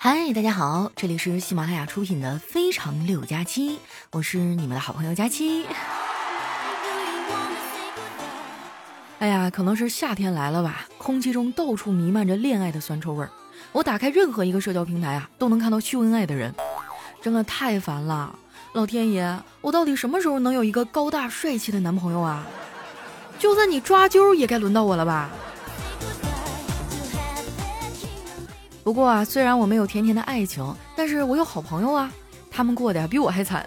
嗨，大家好，这里是喜马拉雅出品的《非常六加七》，我是你们的好朋友佳期。哎呀，可能是夏天来了吧，空气中到处弥漫着恋爱的酸臭味儿。我打开任何一个社交平台啊，都能看到秀恩爱的人，真的太烦了。老天爷，我到底什么时候能有一个高大帅气的男朋友啊？就算你抓阄，也该轮到我了吧？不过啊，虽然我没有甜甜的爱情，但是我有好朋友啊，他们过得比我还惨。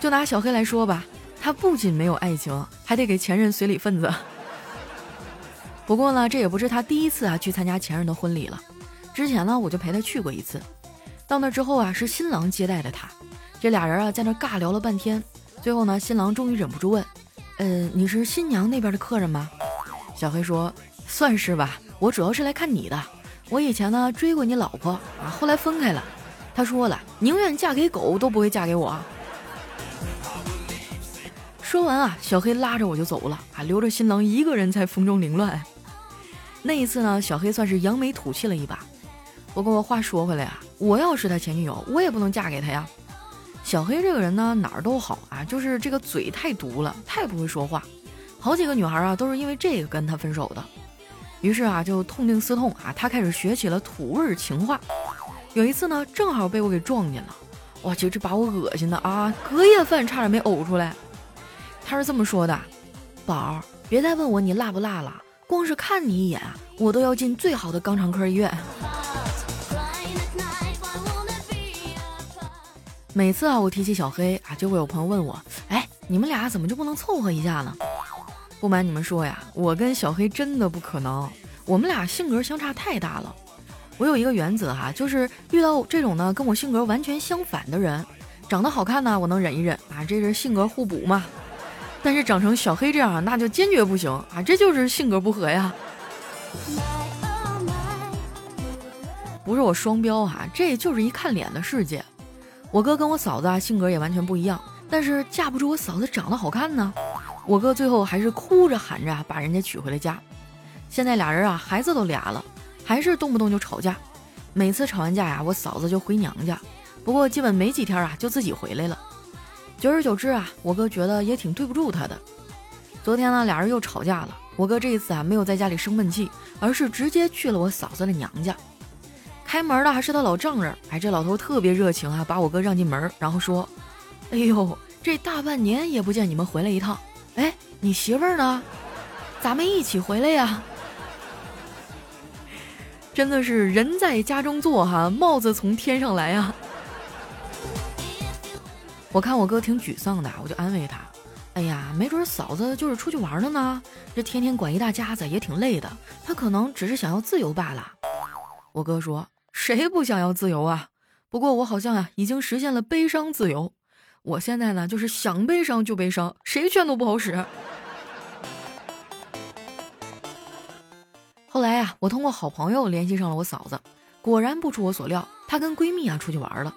就拿小黑来说吧，他不仅没有爱情，还得给前任随礼份子。不过呢，这也不是他第一次啊去参加前任的婚礼了。之前呢，我就陪他去过一次。到那之后啊，是新郎接待的他，这俩人啊在那尬聊了半天。最后呢，新郎终于忍不住问：“嗯，你是新娘那边的客人吗？”小黑说：“算是吧，我主要是来看你的。”我以前呢追过你老婆啊，后来分开了。他说了，宁愿嫁给狗都不会嫁给我。说完啊，小黑拉着我就走了啊，留着新郎一个人在风中凌乱。那一次呢，小黑算是扬眉吐气了一把。不过话说回来啊，我要是他前女友，我也不能嫁给他呀。小黑这个人呢，哪儿都好啊，就是这个嘴太毒了，太不会说话。好几个女孩啊，都是因为这个跟他分手的。于是啊，就痛定思痛啊，他开始学起了土味情话。有一次呢，正好被我给撞见了，哇，简直把我恶心的啊，隔夜饭差点没呕出来。他是这么说的：“宝儿，别再问我你辣不辣了，光是看你一眼啊，我都要进最好的肛肠科医院。” 每次啊，我提起小黑啊，就会有朋友问我：“哎，你们俩怎么就不能凑合一下呢？”不瞒你们说呀，我跟小黑真的不可能，我们俩性格相差太大了。我有一个原则哈，就是遇到这种呢跟我性格完全相反的人，长得好看呢我能忍一忍啊，这是性格互补嘛。但是长成小黑这样啊，那就坚决不行啊，这就是性格不合呀。不是我双标哈，这就是一看脸的世界。我哥跟我嫂子啊性格也完全不一样，但是架不住我嫂子长得好看呢。我哥最后还是哭着喊着把人家娶回了家，现在俩人啊孩子都俩了，还是动不动就吵架。每次吵完架呀，我嫂子就回娘家，不过基本没几天啊就自己回来了。久而久之啊，我哥觉得也挺对不住她的。昨天呢，俩人又吵架了。我哥这一次啊没有在家里生闷气，而是直接去了我嫂子的娘家。开门的还是他老丈人，哎，这老头特别热情啊，把我哥让进门，然后说：“哎呦，这大半年也不见你们回来一趟。”哎，你媳妇儿呢？咱们一起回来呀！真的是人在家中坐哈，帽子从天上来呀！我看我哥挺沮丧的，我就安慰他：“哎呀，没准嫂子就是出去玩了呢，这天天管一大家子也挺累的，她可能只是想要自由罢了。”我哥说：“谁不想要自由啊？不过我好像啊，已经实现了悲伤自由。”我现在呢，就是想悲伤就悲伤，谁劝都不好使。后来呀，我通过好朋友联系上了我嫂子，果然不出我所料，她跟闺蜜啊出去玩了。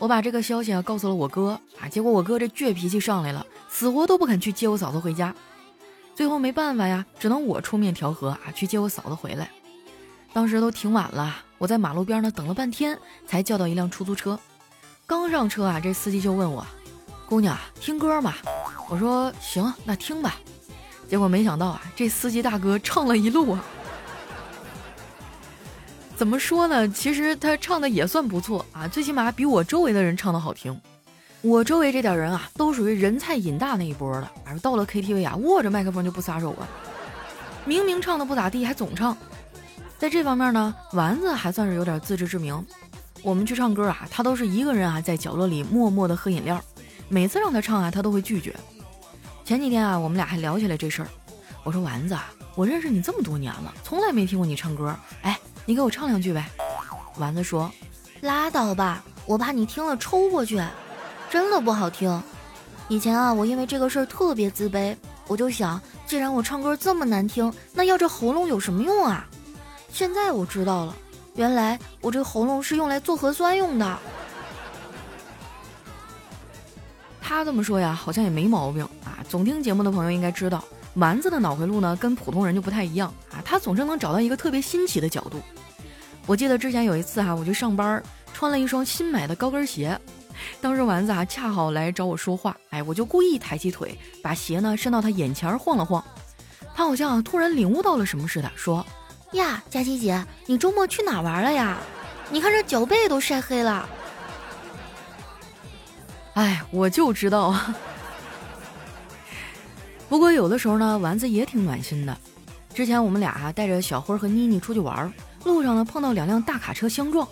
我把这个消息啊告诉了我哥啊，结果我哥这倔脾气上来了，死活都不肯去接我嫂子回家。最后没办法呀，只能我出面调和啊，去接我嫂子回来。当时都挺晚了，我在马路边呢等了半天，才叫到一辆出租车。刚上车啊，这司机就问我：“姑娘，听歌吗？”我说：“行，那听吧。”结果没想到啊，这司机大哥唱了一路啊。怎么说呢？其实他唱的也算不错啊，最起码比我周围的人唱的好听。我周围这点人啊，都属于人菜瘾大那一波的，而到了 KTV 啊，握着麦克风就不撒手啊。明明唱的不咋地，还总唱。在这方面呢，丸子还算是有点自知之明。我们去唱歌啊，他都是一个人啊，在角落里默默的喝饮料。每次让他唱啊，他都会拒绝。前几天啊，我们俩还聊起来这事儿。我说丸子，我认识你这么多年了，从来没听过你唱歌。哎，你给我唱两句呗。丸子说：“拉倒吧，我怕你听了抽过去，真的不好听。以前啊，我因为这个事儿特别自卑，我就想，既然我唱歌这么难听，那要这喉咙有什么用啊？现在我知道了。”原来我这喉咙是用来做核酸用的。他这么说呀，好像也没毛病啊。总听节目的朋友应该知道，丸子的脑回路呢跟普通人就不太一样啊。他总是能找到一个特别新奇的角度。我记得之前有一次哈，我去上班，穿了一双新买的高跟鞋，当时丸子啊恰好来找我说话，哎，我就故意抬起腿，把鞋呢伸到他眼前晃了晃，他好像突然领悟到了什么似的，说：“呀，佳琪姐，你周末去哪玩了呀？你看这脚背都晒黑了。”哎，我就知道啊。不过有的时候呢，丸子也挺暖心的。之前我们俩带着小辉和妮妮出去玩，路上呢碰到两辆大卡车相撞，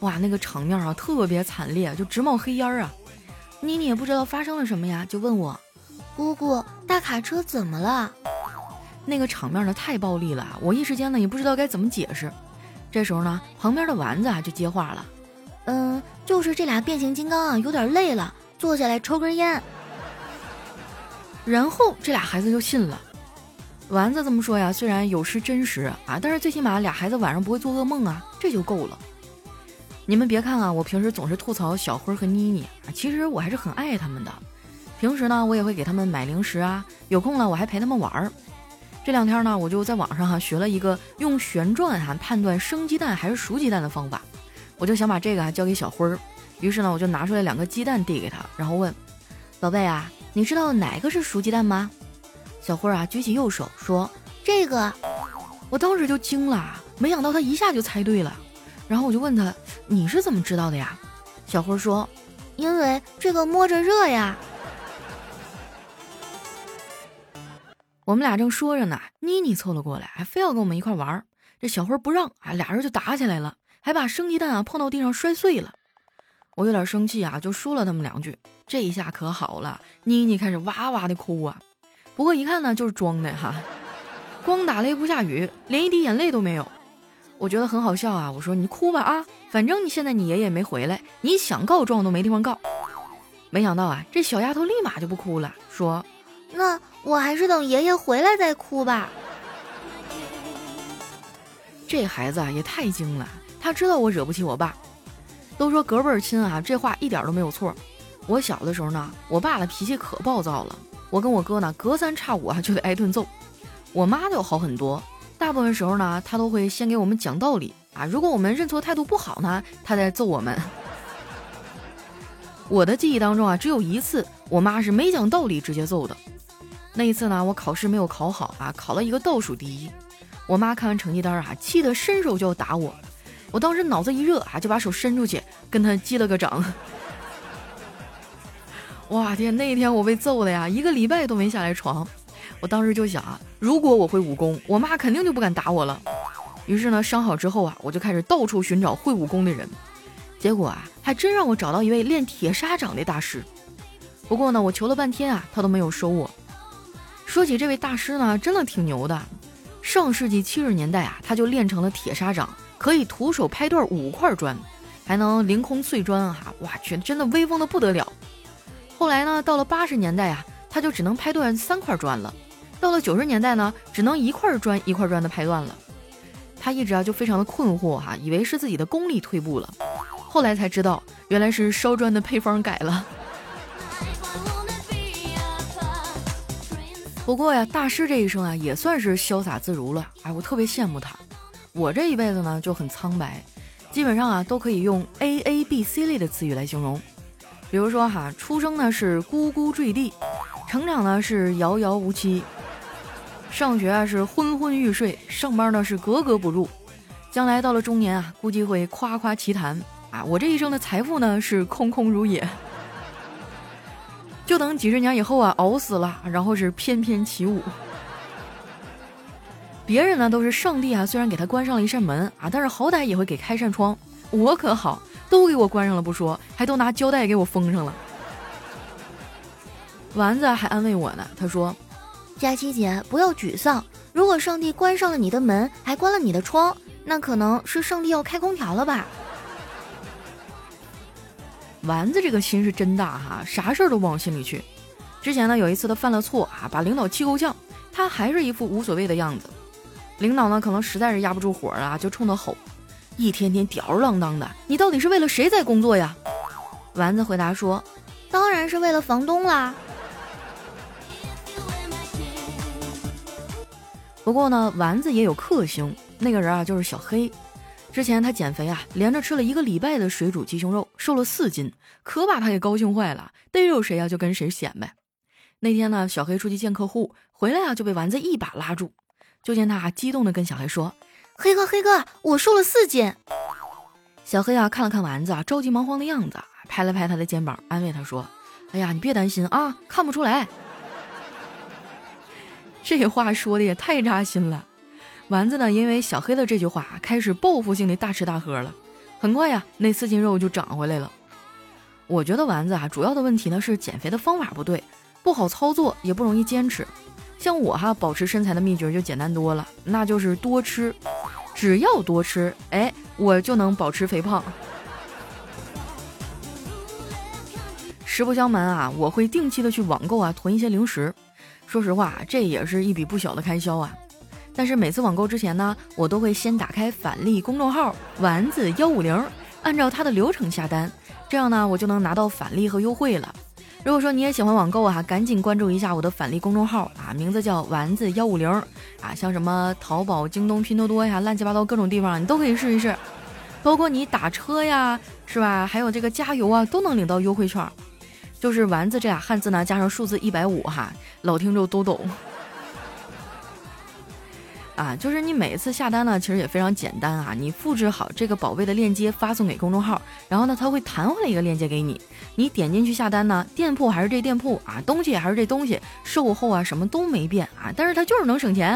哇，那个场面啊特别惨烈，就直冒黑烟啊。妮妮也不知道发生了什么呀，就问我：“姑姑，大卡车怎么了？”那个场面呢太暴力了，我一时间呢也不知道该怎么解释。这时候呢，旁边的丸子啊就接话了：“嗯，就是这俩变形金刚啊有点累了，坐下来抽根烟。”然后这俩孩子就信了，丸子这么说呀，虽然有失真实啊，但是最起码俩孩子晚上不会做噩梦啊，这就够了。你们别看啊，我平时总是吐槽小辉和妮妮，其实我还是很爱他们的。平时呢，我也会给他们买零食啊，有空了我还陪他们玩儿。这两天呢，我就在网上哈学了一个用旋转哈判断生鸡蛋还是熟鸡蛋的方法，我就想把这个啊交给小辉儿。于是呢，我就拿出来两个鸡蛋递给他，然后问：“宝贝啊。”你知道哪个是熟鸡蛋吗？小辉儿啊，举起右手说：“这个。”我当时就惊了，没想到他一下就猜对了。然后我就问他：“你是怎么知道的呀？”小辉儿说：“因为这个摸着热呀。”我们俩正说着呢，妮妮凑了过来，还非要跟我们一块玩。这小辉不让啊，俩人就打起来了，还把生鸡蛋啊碰到地上摔碎了。我有点生气啊，就说了他们两句。这一下可好了，妮妮开始哇哇的哭啊。不过一看呢，就是装的哈，光打雷不下雨，连一滴眼泪都没有。我觉得很好笑啊，我说你哭吧啊，反正你现在你爷爷没回来，你想告状都没地方告。没想到啊，这小丫头立马就不哭了，说：“那我还是等爷爷回来再哭吧。”这孩子啊也太精了，他知道我惹不起我爸。都说隔辈儿亲啊，这话一点都没有错。我小的时候呢，我爸的脾气可暴躁了，我跟我哥呢隔三差五啊就得挨顿揍。我妈就好很多，大部分时候呢，她都会先给我们讲道理啊。如果我们认错态度不好呢，她再揍我们。我的记忆当中啊，只有一次，我妈是没讲道理直接揍的。那一次呢，我考试没有考好啊，考了一个倒数第一。我妈看完成绩单啊，气得伸手就要打我。我当时脑子一热啊，就把手伸出去跟他击了个掌。哇天，那一天我被揍的呀，一个礼拜都没下来床。我当时就想啊，如果我会武功，我妈肯定就不敢打我了。于是呢，伤好之后啊，我就开始到处寻找会武功的人。结果啊，还真让我找到一位练铁砂掌的大师。不过呢，我求了半天啊，他都没有收我。说起这位大师呢，真的挺牛的。上世纪七十年代啊，他就练成了铁砂掌。可以徒手拍断五块砖，还能凌空碎砖啊！哇去，真的威风的不得了。后来呢，到了八十年代啊，他就只能拍断三块砖了。到了九十年代呢，只能一块砖一块砖的拍断了。他一直啊就非常的困惑哈，以为是自己的功力退步了。后来才知道，原来是烧砖的配方改了。不过呀，大师这一生啊，也算是潇洒自如了。哎，我特别羡慕他。我这一辈子呢就很苍白，基本上啊都可以用 A A B C 类的词语来形容。比如说哈，出生呢是咕咕坠地，成长呢是遥遥无期，上学啊是昏昏欲睡，上班呢是格格不入，将来到了中年啊估计会夸夸其谈啊。我这一生的财富呢是空空如也，就等几十年以后啊熬死了，然后是翩翩起舞。别人呢都是上帝啊，虽然给他关上了一扇门啊，但是好歹也会给开扇窗。我可好，都给我关上了不说，还都拿胶带给我封上了。丸子还安慰我呢，他说：“佳琪姐不要沮丧，如果上帝关上了你的门，还关了你的窗，那可能是上帝要开空调了吧。”丸子这个心是真大哈，啥事儿都不往心里去。之前呢有一次他犯了错啊，把领导气够呛，他还是一副无所谓的样子。领导呢，可能实在是压不住火了，就冲他吼：“一天天吊儿郎当的，你到底是为了谁在工作呀？”丸子回答说：“当然是为了房东啦。”不过呢，丸子也有克星，那个人啊就是小黑。之前他减肥啊，连着吃了一个礼拜的水煮鸡胸肉，瘦了四斤，可把他给高兴坏了，逮着谁啊就跟谁显摆。那天呢，小黑出去见客户，回来啊就被丸子一把拉住，就见他激动的跟小黑说：“黑哥，黑哥，我瘦了四斤。”小黑啊看了看丸子啊着急忙慌的样子，拍了拍他的肩膀，安慰他说：“哎呀，你别担心啊，看不出来。”这话说的也太扎心了。丸子呢，因为小黑的这句话，开始报复性的大吃大喝了。很快呀，那四斤肉就长回来了。我觉得丸子啊，主要的问题呢是减肥的方法不对，不好操作，也不容易坚持。像我哈，保持身材的秘诀就简单多了，那就是多吃。只要多吃，哎，我就能保持肥胖。实不相瞒啊，我会定期的去网购啊，囤一些零食。说实话，这也是一笔不小的开销啊。但是每次网购之前呢，我都会先打开返利公众号丸子幺五零，按照它的流程下单，这样呢，我就能拿到返利和优惠了。如果说你也喜欢网购啊，赶紧关注一下我的返利公众号啊，名字叫丸子幺五零啊，像什么淘宝、京东、拼多多呀，乱七八糟各种地方你都可以试一试，包括你打车呀，是吧？还有这个加油啊，都能领到优惠券。就是丸子这俩汉字呢，加上数字一百五哈，老听众都懂。啊，就是你每一次下单呢，其实也非常简单啊。你复制好这个宝贝的链接，发送给公众号，然后呢，它会弹回来一个链接给你。你点进去下单呢，店铺还是这店铺啊，东西还是这东西，售后啊什么都没变啊，但是它就是能省钱。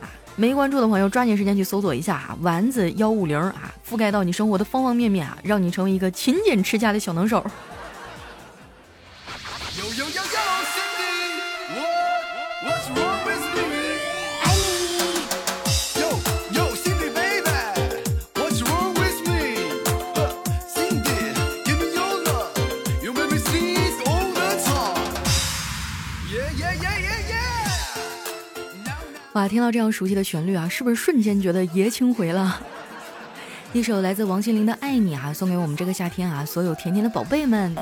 啊，没关注的朋友抓紧时间去搜索一下啊，丸子幺五零啊，覆盖到你生活的方方面面啊，让你成为一个勤俭持家的小能手。哇，听到这样熟悉的旋律啊，是不是瞬间觉得爷青回了？一首来自王心凌的《爱你》啊，送给我们这个夏天啊，所有甜甜的宝贝们。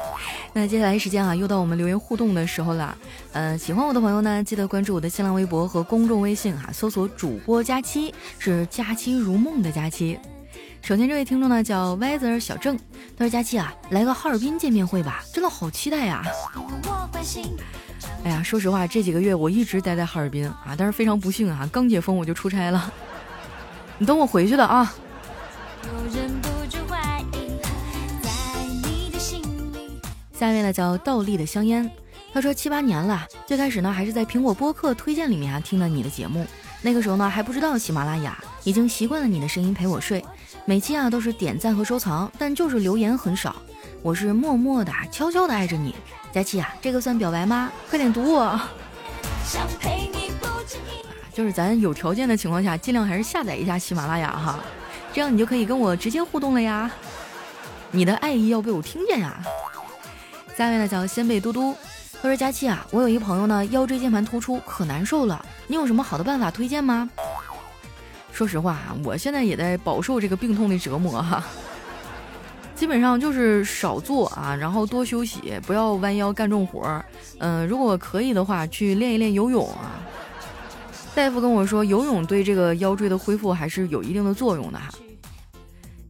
那接下来时间啊，又到我们留言互动的时候了。嗯，喜欢我的朋友呢，记得关注我的新浪微博和公众微信哈，搜索主播佳期，是佳期如梦的佳期。首先这位听众呢叫 Weather 小郑，他说佳期啊，来个哈尔滨见面会吧，真的好期待呀。哎呀，说实话，这几个月我一直待在哈尔滨啊，但是非常不幸啊，刚解封我就出差了。你等我回去的啊。下面呢叫倒立的香烟，他说七八年了，最开始呢还是在苹果播客推荐里面啊听了你的节目，那个时候呢还不知道喜马拉雅，已经习惯了你的声音陪我睡，每期啊都是点赞和收藏，但就是留言很少。我是默默的、悄悄的爱着你，佳琪啊，这个算表白吗？快点读我。就是咱有条件的情况下，尽量还是下载一下喜马拉雅哈，这样你就可以跟我直接互动了呀。你的爱意要被我听见呀。下面呢叫先辈嘟嘟，他说佳琪啊，我有一朋友呢腰椎间盘突出，可难受了，你有什么好的办法推荐吗？说实话啊，我现在也在饱受这个病痛的折磨哈。基本上就是少坐啊，然后多休息，不要弯腰干重活儿。嗯，如果可以的话，去练一练游泳啊。大夫跟我说，游泳对这个腰椎的恢复还是有一定的作用的哈。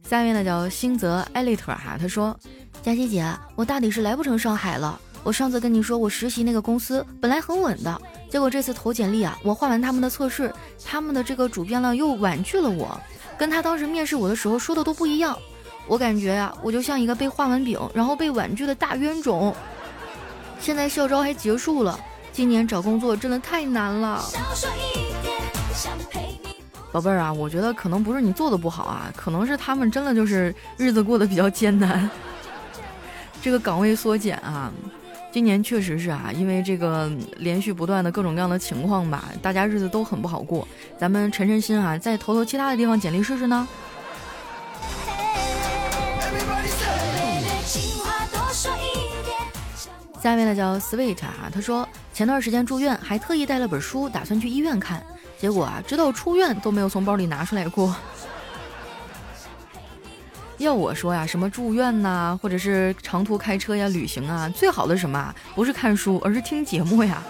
下面呢叫星泽艾利特哈，他说：佳琪姐，我大抵是来不成上海了。我上次跟你说我实习那个公司本来很稳的，结果这次投简历啊，我画完他们的测试，他们的这个主编呢又婉拒了我，跟他当时面试我的时候说的都不一样。我感觉呀，我就像一个被画完饼，然后被婉拒的大冤种。现在校招还结束了，今年找工作真的太难了。宝贝儿啊，我觉得可能不是你做的不好啊，可能是他们真的就是日子过得比较艰难。这个岗位缩减啊，今年确实是啊，因为这个连续不断的各种各样的情况吧，大家日子都很不好过。咱们沉沉心啊，再投投其他的地方简历试试呢。下面呢叫 Sweet 啊，他说前段时间住院，还特意带了本书，打算去医院看，结果啊，直到出院都没有从包里拿出来过。要我说呀，什么住院呐，或者是长途开车呀、旅行啊，最好的什么啊，不是看书，而是听节目呀。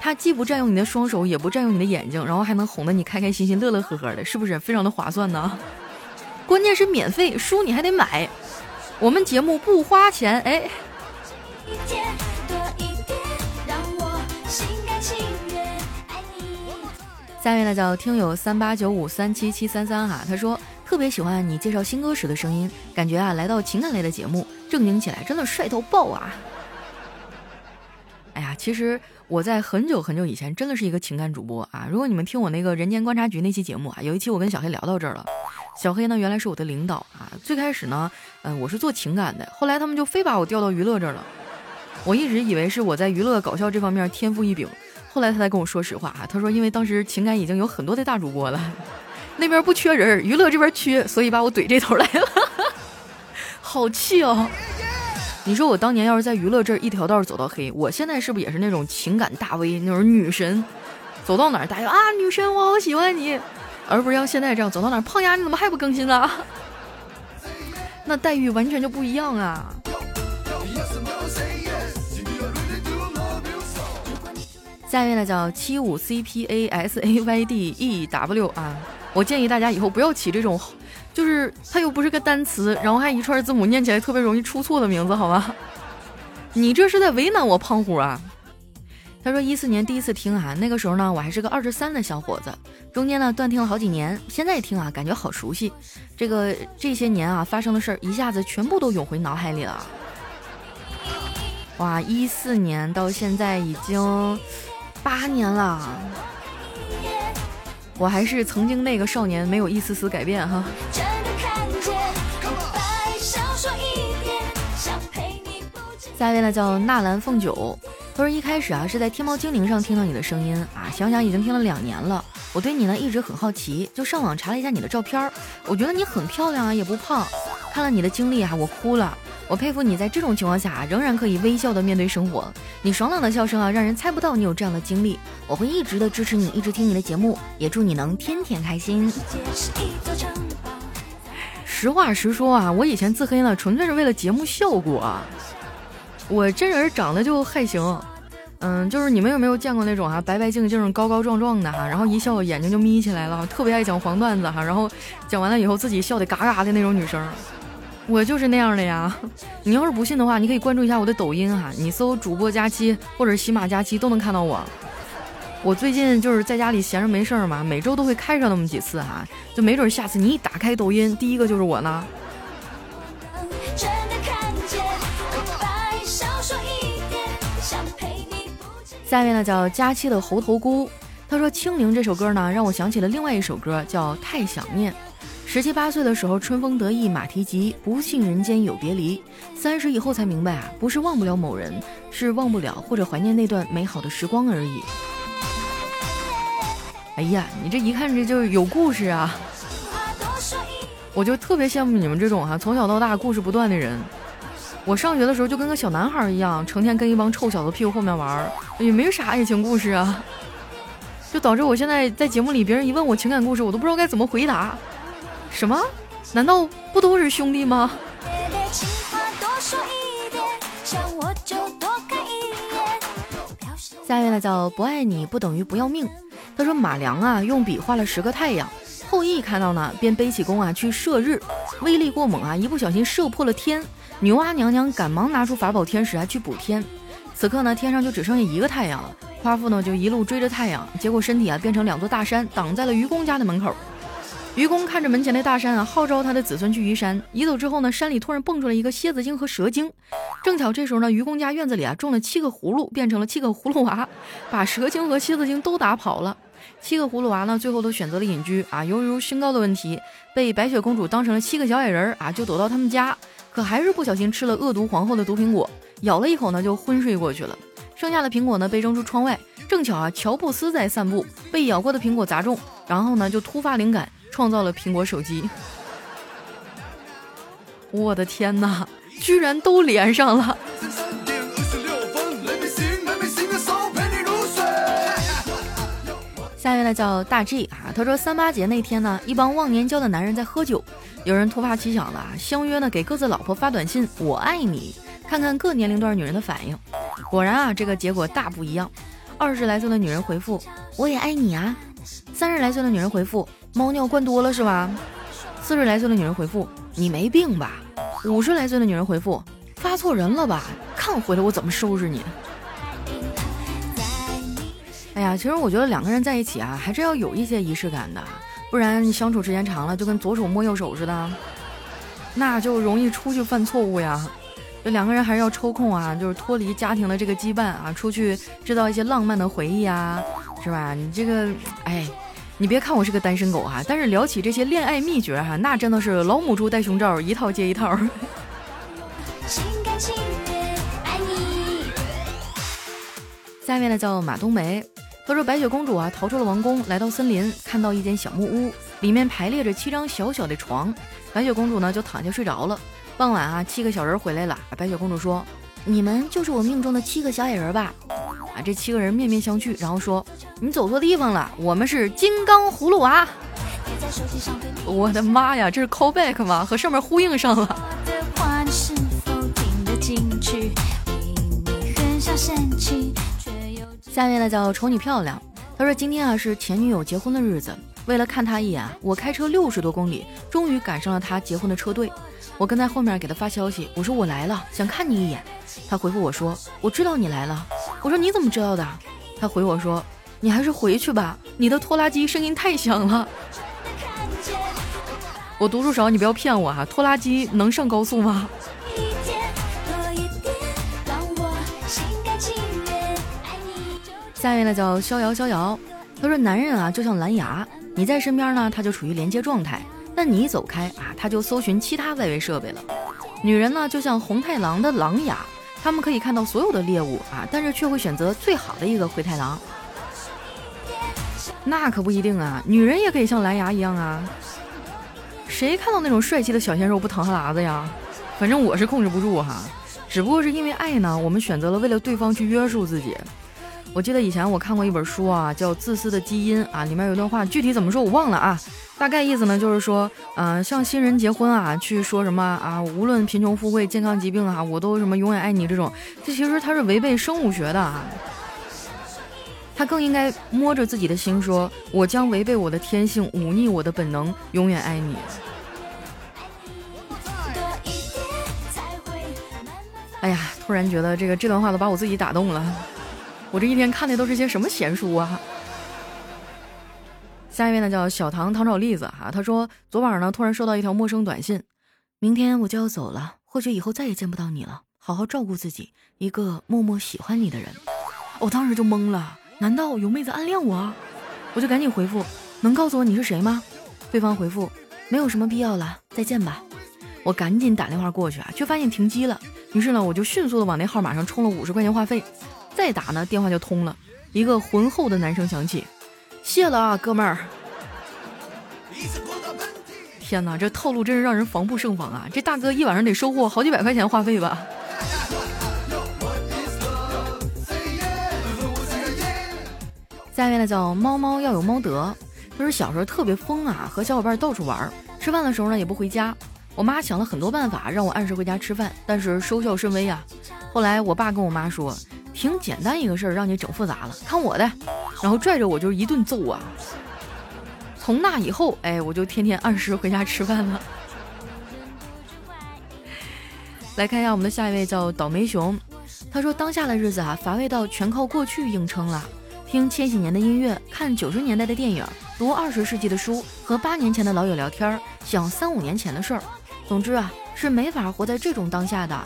它既不占用你的双手，也不占用你的眼睛，然后还能哄得你开开心心、乐乐呵呵的，是不是非常的划算呢？关键是免费，书你还得买。我们节目不花钱，哎。下面呢叫听友三八九五三七七三三哈，他说特别喜欢你介绍新歌时的声音，感觉啊来到情感类的节目，正经起来真的帅到爆啊！哎呀，其实我在很久很久以前真的是一个情感主播啊。如果你们听我那个人间观察局那期节目啊，有一期我跟小黑聊到这儿了。小黑呢原来是我的领导啊，最开始呢，嗯，我是做情感的，后来他们就非把我调到娱乐这儿了。我一直以为是我在娱乐搞笑这方面天赋异禀。后来他才跟我说实话啊，他说因为当时情感已经有很多的大主播了，那边不缺人，娱乐这边缺，所以把我怼这头来了，好气哦！你说我当年要是在娱乐这一条道走到黑，我现在是不是也是那种情感大 V 那种女神？走到哪儿大家啊女神我好喜欢你，而不是像现在这样走到哪儿胖丫你怎么还不更新呢？那待遇完全就不一样啊！下一位呢叫七五 C P A S A Y D E W 啊，我建议大家以后不要起这种，就是它又不是个单词，然后还一串字母念起来特别容易出错的名字，好吗？你这是在为难我胖虎啊！他说一四年第一次听啊，那个时候呢我还是个二十三的小伙子，中间呢断听了好几年，现在听啊感觉好熟悉，这个这些年啊发生的事儿一下子全部都涌回脑海里了。哇，一四年到现在已经。八年了，我还是曾经那个少年，没有一丝丝改变哈。下一位呢叫纳兰凤九，他说一开始啊是在天猫精灵上听到你的声音啊，想想已经听了两年了。我对你呢一直很好奇，就上网查了一下你的照片，我觉得你很漂亮啊，也不胖。看了你的经历啊，我哭了。我佩服你在这种情况下仍然可以微笑的面对生活。你爽朗的笑声啊，让人猜不到你有这样的经历。我会一直的支持你，一直听你的节目，也祝你能天天开心。实话实说啊，我以前自黑呢，纯粹是为了节目效果。我真人长得就还行，嗯，就是你们有没有见过那种啊，白白净净、高高壮壮的哈，然后一笑眼睛就眯起来了，特别爱讲黄段子哈，然后讲完了以后自己笑得嘎嘎的那种女生。我就是那样的呀，你要是不信的话，你可以关注一下我的抖音哈，你搜主播佳期或者喜马佳期都能看到我。我最近就是在家里闲着没事儿嘛，每周都会开上那么几次哈，就没准下次你一打开抖音，第一个就是我呢。下面呢叫佳期的猴头菇，他说《清明》这首歌呢，让我想起了另外一首歌，叫《太想念》。十七八岁的时候，春风得意马蹄疾，不信人间有别离。三十以后才明白啊，不是忘不了某人，是忘不了或者怀念那段美好的时光而已。哎呀，你这一看这就有故事啊！我就特别羡慕你们这种哈，从小到大故事不断的人。我上学的时候就跟个小男孩一样，成天跟一帮臭小子屁股后面玩，也没啥爱情故事啊，就导致我现在在节目里，别人一问我情感故事，我都不知道该怎么回答。什么？难道不都是兄弟吗？下一位呢叫不爱你不等于不要命。他说马良啊用笔画了十个太阳，后羿看到呢便背起弓啊去射日，威力过猛啊一不小心射破了天。女娲娘娘赶忙拿出法宝天使啊去补天。此刻呢天上就只剩下一个太阳了，夸父呢就一路追着太阳，结果身体啊变成两座大山挡在了愚公家的门口。愚公看着门前的大山啊，号召他的子孙去移山。移走之后呢，山里突然蹦出了一个蝎子精和蛇精。正巧这时候呢，愚公家院子里啊种了七个葫芦，变成了七个葫芦娃，把蛇精和蝎子精都打跑了。七个葫芦娃呢，最后都选择了隐居啊。由于身高的问题，被白雪公主当成了七个小矮人啊，就躲到他们家。可还是不小心吃了恶毒皇后的毒苹果，咬了一口呢，就昏睡过去了。剩下的苹果呢，被扔出窗外。正巧啊，乔布斯在散步，被咬过的苹果砸中，然后呢，就突发灵感。创造了苹果手机，我的天哪，居然都连上了！下一位呢叫大 G 啊，他说三八节那天呢，一帮忘年交的男人在喝酒，有人突发奇想了，相约呢给各自老婆发短信“我爱你”，看看各年龄段女人的反应。果然啊，这个结果大不一样。二十来岁的女人回复：“我也爱你啊。”三十来岁的女人回复：“猫尿灌多了是吧？”四十来岁的女人回复：“你没病吧？”五十来岁的女人回复：“发错人了吧？看回来我怎么收拾你。”哎呀，其实我觉得两个人在一起啊，还是要有一些仪式感的，不然你相处时间长了，就跟左手摸右手似的，那就容易出去犯错误呀。就两个人还是要抽空啊，就是脱离家庭的这个羁绊啊，出去制造一些浪漫的回忆啊，是吧？你这个，哎，你别看我是个单身狗哈，但是聊起这些恋爱秘诀哈，那真的是老母猪戴胸罩，一套接一套。下面呢叫马冬梅。她说：“白雪公主啊，逃出了王宫，来到森林，看到一间小木屋，里面排列着七张小小的床。白雪公主呢，就躺下睡着了。傍晚啊，七个小人回来了。白雪公主说：‘你们就是我命中的七个小矮人吧？’啊，这七个人面面相觑，然后说：‘你走错地方了，我们是金刚葫芦娃。’我的妈呀，这是 call back 吗？和上面呼应上了。下面呢叫瞅你漂亮，他说今天啊是前女友结婚的日子，为了看他一眼，我开车六十多公里，终于赶上了他结婚的车队。我跟在后面给他发消息，我说我来了，想看你一眼。他回复我说我知道你来了。我说你怎么知道的？他回我说你还是回去吧，你的拖拉机声音太响了。我读书少，你不要骗我哈，拖拉机能上高速吗？下面呢叫逍遥逍遥，他说男人啊就像蓝牙，你在身边呢它就处于连接状态，但你一走开啊它就搜寻其他外围设备了。女人呢就像红太狼的狼牙，他们可以看到所有的猎物啊，但是却会选择最好的一个灰太狼。那可不一定啊，女人也可以像蓝牙一样啊。谁看到那种帅气的小鲜肉不淌哈喇子呀？反正我是控制不住哈，只不过是因为爱呢，我们选择了为了对方去约束自己。我记得以前我看过一本书啊，叫《自私的基因》啊，里面有一段话，具体怎么说我忘了啊。大概意思呢，就是说，嗯，像新人结婚啊，去说什么啊，无论贫穷富贵、健康疾病啊，我都什么永远爱你这种，这其实它是违背生物学的啊。他更应该摸着自己的心说，我将违背我的天性，忤逆我的本能，永远爱你。哎呀，突然觉得这个这段话都把我自己打动了。我这一天看的都是些什么闲书啊！下一位呢叫小唐糖炒栗子哈，他说昨晚呢突然收到一条陌生短信，明天我就要走了，或许以后再也见不到你了，好好照顾自己，一个默默喜欢你的人。我当时就懵了，难道有妹子暗恋我？我就赶紧回复，能告诉我你是谁吗？对方回复没有什么必要了，再见吧。我赶紧打电话过去啊，却发现停机了，于是呢我就迅速的往那号码上充了五十块钱话费。再打呢，电话就通了，一个浑厚的男声响起：“谢了啊，哥们儿。”天哪，这套路真是让人防不胜防啊！这大哥一晚上得收获好几百块钱话费吧？下面呢叫猫猫要有猫德，就是小时候特别疯啊，和小伙伴到处玩，吃饭的时候呢也不回家。我妈想了很多办法让我按时回家吃饭，但是收效甚微啊。后来我爸跟我妈说。挺简单一个事儿，让你整复杂了，看我的，然后拽着我就一顿揍啊！从那以后，哎，我就天天按时回家吃饭了。来看一下我们的下一位叫倒霉熊，他说当下的日子啊，乏味到全靠过去硬撑了，听千禧年的音乐，看九十年代的电影，读二十世纪的书，和八年前的老友聊天，想三五年前的事儿，总之啊，是没法活在这种当下的。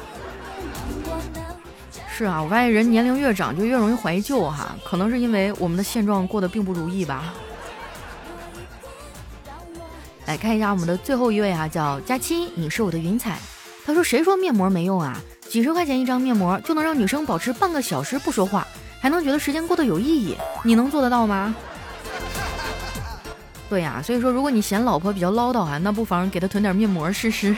是啊，我发现人年龄越长就越容易怀旧哈，可能是因为我们的现状过得并不如意吧。来看一下我们的最后一位啊，叫佳期，你是我的云彩。他说：“谁说面膜没用啊？几十块钱一张面膜就能让女生保持半个小时不说话，还能觉得时间过得有意义，你能做得到吗？”对呀，所以说如果你嫌老婆比较唠叨啊，那不妨给她囤点面膜试试。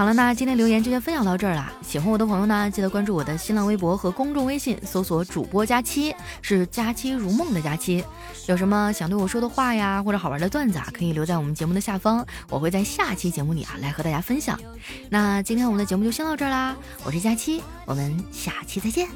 好了，那今天留言就先分享到这儿啦。喜欢我的朋友呢，记得关注我的新浪微博和公众微信，搜索主播佳期，是佳期如梦的佳期。有什么想对我说的话呀，或者好玩的段子啊，可以留在我们节目的下方，我会在下期节目里啊来和大家分享。那今天我们的节目就先到这儿啦，我是佳期，我们下期再见。